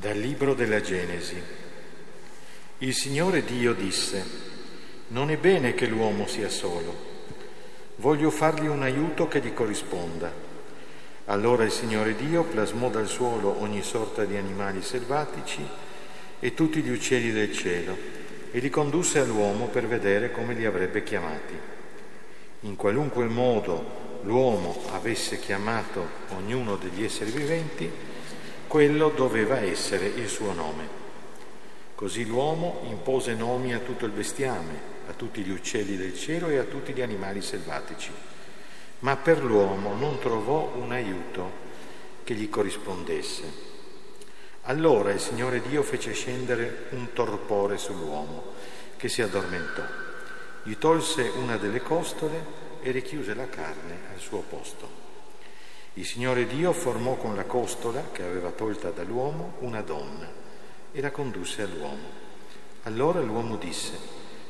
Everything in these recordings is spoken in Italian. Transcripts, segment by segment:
Dal libro della Genesi. Il Signore Dio disse, non è bene che l'uomo sia solo, voglio fargli un aiuto che gli corrisponda. Allora il Signore Dio plasmò dal suolo ogni sorta di animali selvatici e tutti gli uccelli del cielo e li condusse all'uomo per vedere come li avrebbe chiamati. In qualunque modo l'uomo avesse chiamato ognuno degli esseri viventi, quello doveva essere il suo nome. Così l'uomo impose nomi a tutto il bestiame, a tutti gli uccelli del cielo e a tutti gli animali selvatici, ma per l'uomo non trovò un aiuto che gli corrispondesse. Allora il Signore Dio fece scendere un torpore sull'uomo, che si addormentò. Gli tolse una delle costole e richiuse la carne al suo posto. Il Signore Dio formò con la costola che aveva tolta dall'uomo una donna e la condusse all'uomo. Allora l'uomo disse,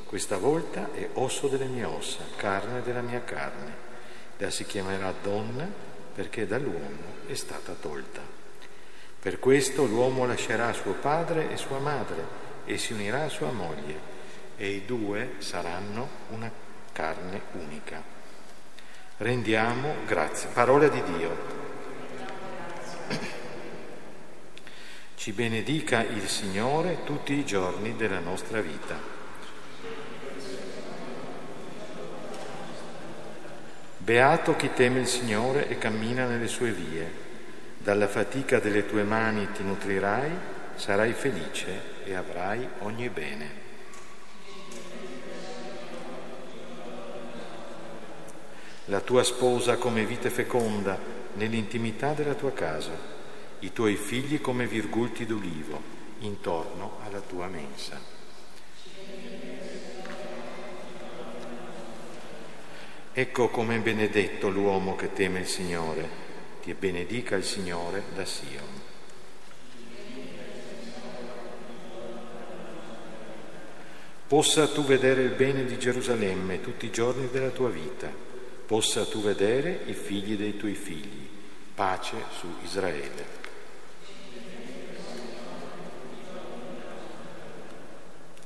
questa volta è osso delle mie ossa, carne della mia carne. La si chiamerà donna perché dall'uomo è stata tolta. Per questo l'uomo lascerà suo padre e sua madre e si unirà a sua moglie e i due saranno una carne unica. Rendiamo grazie. Parola di Dio. Ci benedica il Signore tutti i giorni della nostra vita. Beato chi teme il Signore e cammina nelle sue vie. Dalla fatica delle tue mani ti nutrirai, sarai felice e avrai ogni bene. La tua sposa come vite feconda nell'intimità della tua casa, i tuoi figli come virgulti d'olivo intorno alla tua mensa. Ecco come è benedetto l'uomo che teme il Signore, ti benedica il Signore da Sion. Possa tu vedere il bene di Gerusalemme tutti i giorni della tua vita possa tu vedere i figli dei tuoi figli. Pace su Israele.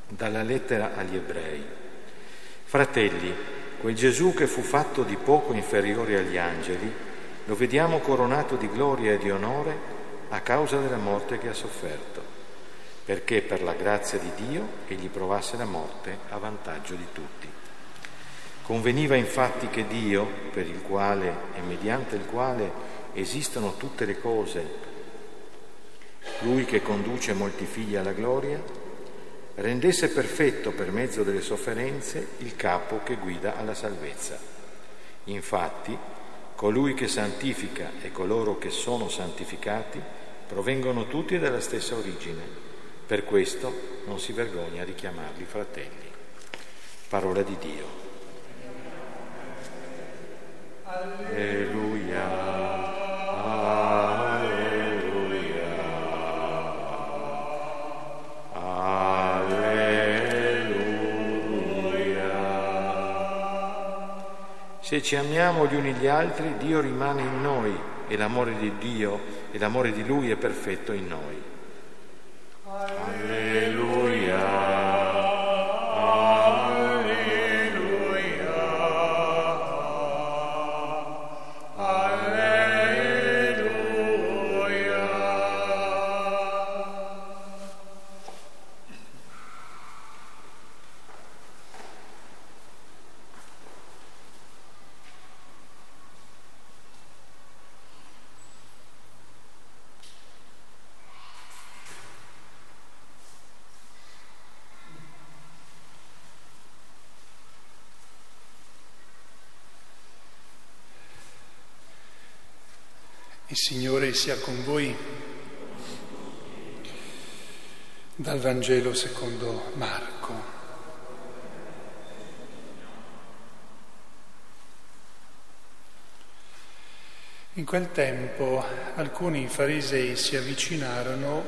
Dalla lettera agli ebrei. Fratelli, quel Gesù che fu fatto di poco inferiore agli angeli, lo vediamo coronato di gloria e di onore a causa della morte che ha sofferto, perché per la grazia di Dio egli provasse la morte a vantaggio di tutti. Conveniva infatti che Dio, per il quale e mediante il quale esistono tutte le cose, Lui che conduce molti figli alla gloria, rendesse perfetto per mezzo delle sofferenze il capo che guida alla salvezza. Infatti, colui che santifica e coloro che sono santificati provengono tutti dalla stessa origine. Per questo non si vergogna di chiamarli fratelli. Parola di Dio. Alleluia. Alleluia. Alleluia. Se ci amiamo gli uni gli altri, Dio rimane in noi e l'amore di Dio e l'amore di Lui è perfetto in noi. Il Signore sia con voi. Dal Vangelo secondo Marco. In quel tempo alcuni farisei si avvicinarono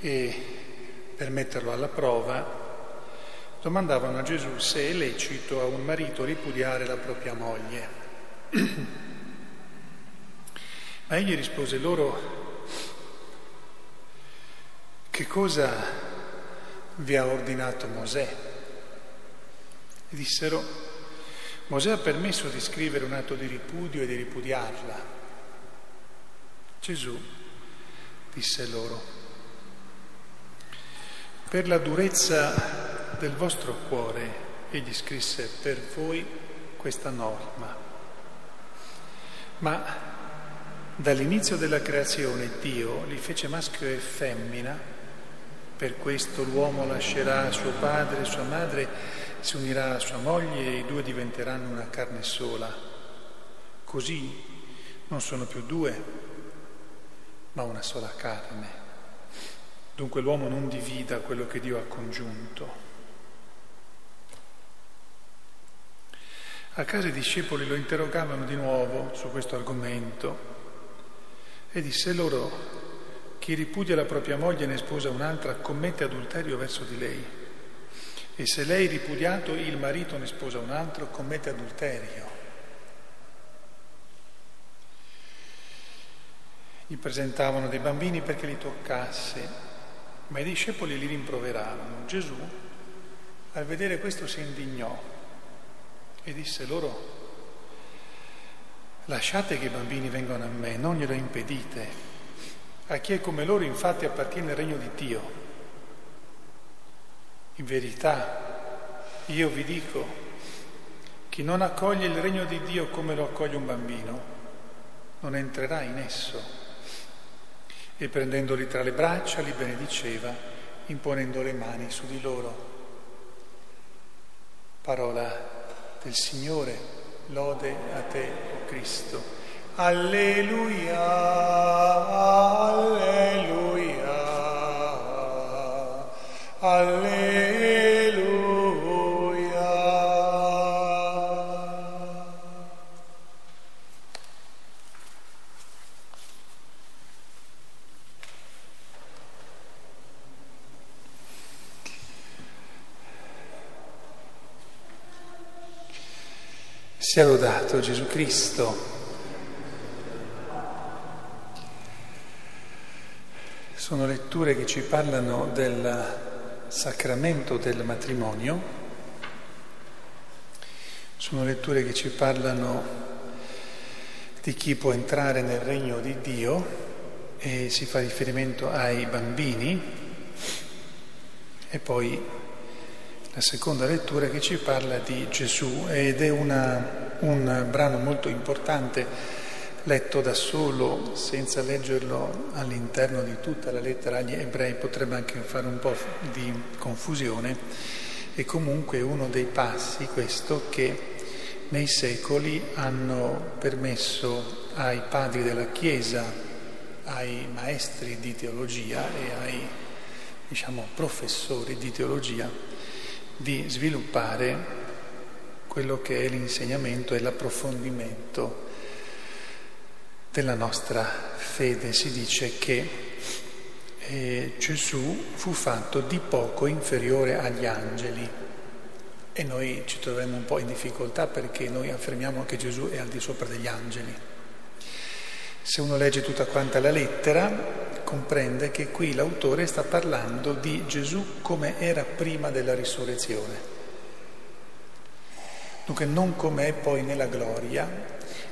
e per metterlo alla prova domandavano a Gesù se è lecito a un marito ripudiare la propria moglie. Ma egli rispose loro, che cosa vi ha ordinato Mosè? E dissero, Mosè ha permesso di scrivere un atto di ripudio e di ripudiarla. Gesù disse loro, per la durezza del vostro cuore, egli scrisse per voi questa norma. Ma dall'inizio della creazione Dio li fece maschio e femmina, per questo l'uomo lascerà suo padre e sua madre, si unirà a sua moglie e i due diventeranno una carne sola. Così non sono più due, ma una sola carne. Dunque l'uomo non divida quello che Dio ha congiunto. A casa i discepoli lo interrogavano di nuovo su questo argomento e disse loro, chi ripudia la propria moglie e ne sposa un'altra commette adulterio verso di lei. E se lei ripudiato il marito ne sposa un altro, commette adulterio. Gli presentavano dei bambini perché li toccasse, ma i discepoli li rimproveravano. Gesù, al vedere questo, si indignò e disse loro, lasciate che i bambini vengano a me, non glielo impedite. A chi è come loro infatti appartiene il regno di Dio. In verità, io vi dico, chi non accoglie il regno di Dio come lo accoglie un bambino, non entrerà in esso. E prendendoli tra le braccia li benediceva, imponendo le mani su di loro. Parola del Signore, lode a te, Cristo. Alleluia, alleluia, alleluia. Sia lodato Gesù Cristo. Sono letture che ci parlano del sacramento del matrimonio, sono letture che ci parlano di chi può entrare nel regno di Dio e si fa riferimento ai bambini e poi la seconda lettura che ci parla di Gesù ed è una, un brano molto importante letto da solo, senza leggerlo all'interno di tutta la lettera agli ebrei, potrebbe anche fare un po' di confusione, e comunque uno dei passi, questo, che nei secoli hanno permesso ai padri della Chiesa, ai maestri di teologia e ai diciamo, professori di teologia di sviluppare quello che è l'insegnamento e l'approfondimento della nostra fede. Si dice che eh, Gesù fu fatto di poco inferiore agli angeli e noi ci troviamo un po' in difficoltà perché noi affermiamo che Gesù è al di sopra degli angeli. Se uno legge tutta quanta la lettera, comprende che qui l'autore sta parlando di Gesù come era prima della risurrezione. Dunque non come è poi nella gloria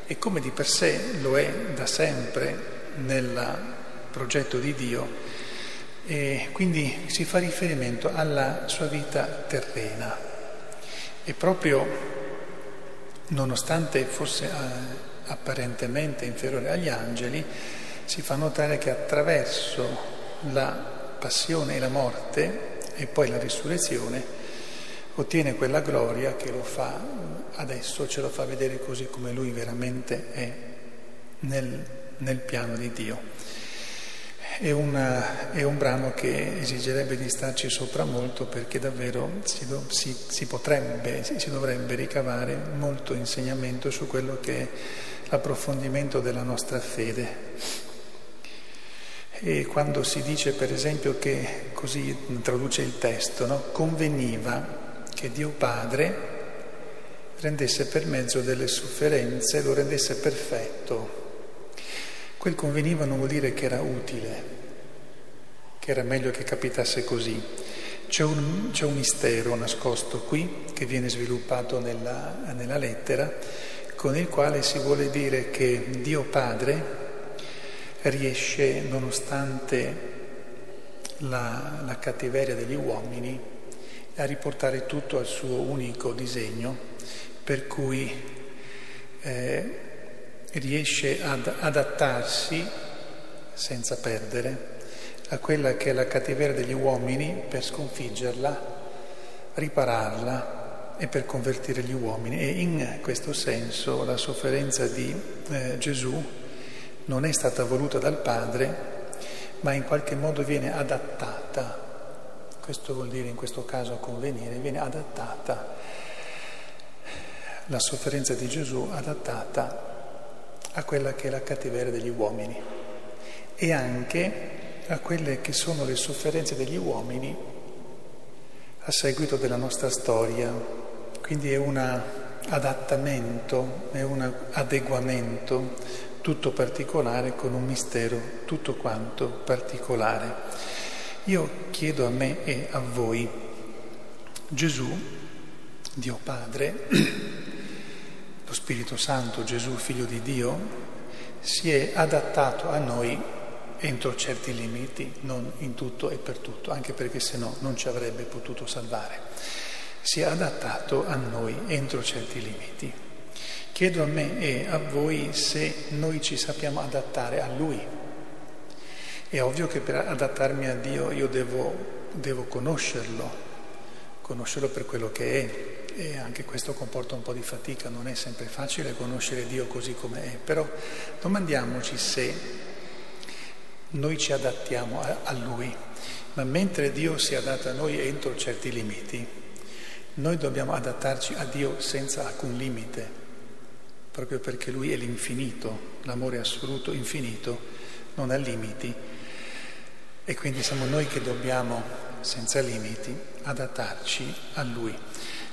e come di per sé lo è da sempre nel progetto di Dio e quindi si fa riferimento alla sua vita terrena e proprio nonostante fosse eh, apparentemente inferiore agli angeli, si fa notare che attraverso la passione e la morte e poi la risurrezione ottiene quella gloria che lo fa adesso, ce lo fa vedere così come lui veramente è nel, nel piano di Dio. È, una, è, un brano che esigerebbe di starci sopra molto perché davvero si, do, si, si potrebbe, si, si dovrebbe ricavare molto insegnamento su quello che è l'approfondimento della nostra fede. E quando si dice per esempio che, così traduce il testo, no? conveniva che Dio Padre rendesse per mezzo delle sofferenze, lo rendesse perfetto. Quel conveniva non vuol dire che era utile, che era meglio che capitasse così. C'è un, c'è un mistero nascosto qui che viene sviluppato nella, nella lettera, con il quale si vuole dire che Dio Padre riesce, nonostante la, la cattiveria degli uomini, a riportare tutto al suo unico disegno, per cui eh, riesce ad adattarsi senza perdere a quella che è la cattiveria degli uomini per sconfiggerla, ripararla e per convertire gli uomini. E in questo senso la sofferenza di eh, Gesù non è stata voluta dal Padre, ma in qualche modo viene adattata. Questo vuol dire in questo caso convenire, viene adattata la sofferenza di Gesù adattata a quella che è la cattiveria degli uomini e anche a quelle che sono le sofferenze degli uomini a seguito della nostra storia. Quindi è un adattamento, è un adeguamento tutto particolare con un mistero tutto quanto particolare. Io chiedo a me e a voi, Gesù, Dio Padre, lo Spirito Santo, Gesù, figlio di Dio, si è adattato a noi entro certi limiti, non in tutto e per tutto, anche perché se no non ci avrebbe potuto salvare. Si è adattato a noi entro certi limiti. Chiedo a me e a voi se noi ci sappiamo adattare a Lui. È ovvio che per adattarmi a Dio io devo, devo conoscerlo, conoscerlo per quello che è, e anche questo comporta un po' di fatica, non è sempre facile conoscere Dio così come è, però domandiamoci se noi ci adattiamo a, a Lui, ma mentre Dio si adatta a noi entro certi limiti, noi dobbiamo adattarci a Dio senza alcun limite, proprio perché Lui è l'infinito, l'amore assoluto infinito, non ha limiti. E quindi siamo noi che dobbiamo, senza limiti, adattarci a Lui.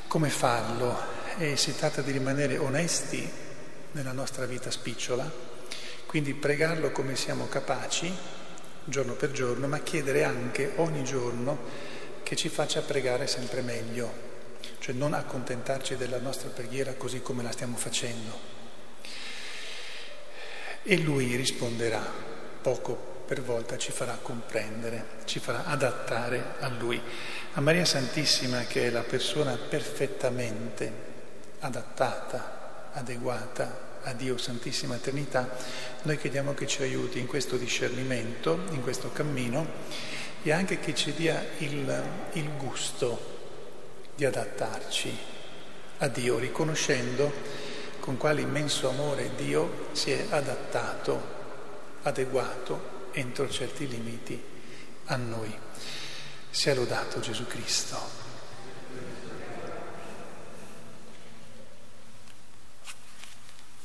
Come farlo? E si tratta di rimanere onesti nella nostra vita spicciola, quindi pregarlo come siamo capaci, giorno per giorno, ma chiedere anche ogni giorno che ci faccia pregare sempre meglio, cioè non accontentarci della nostra preghiera così come la stiamo facendo. E lui risponderà, poco per volta ci farà comprendere, ci farà adattare a lui. A Maria Santissima, che è la persona perfettamente adattata, adeguata a Dio Santissima Trinità, noi chiediamo che ci aiuti in questo discernimento, in questo cammino e anche che ci dia il, il gusto di adattarci a Dio, riconoscendo con quale immenso amore Dio si è adattato, adeguato entro certi limiti a noi. Sia lodato Gesù Cristo.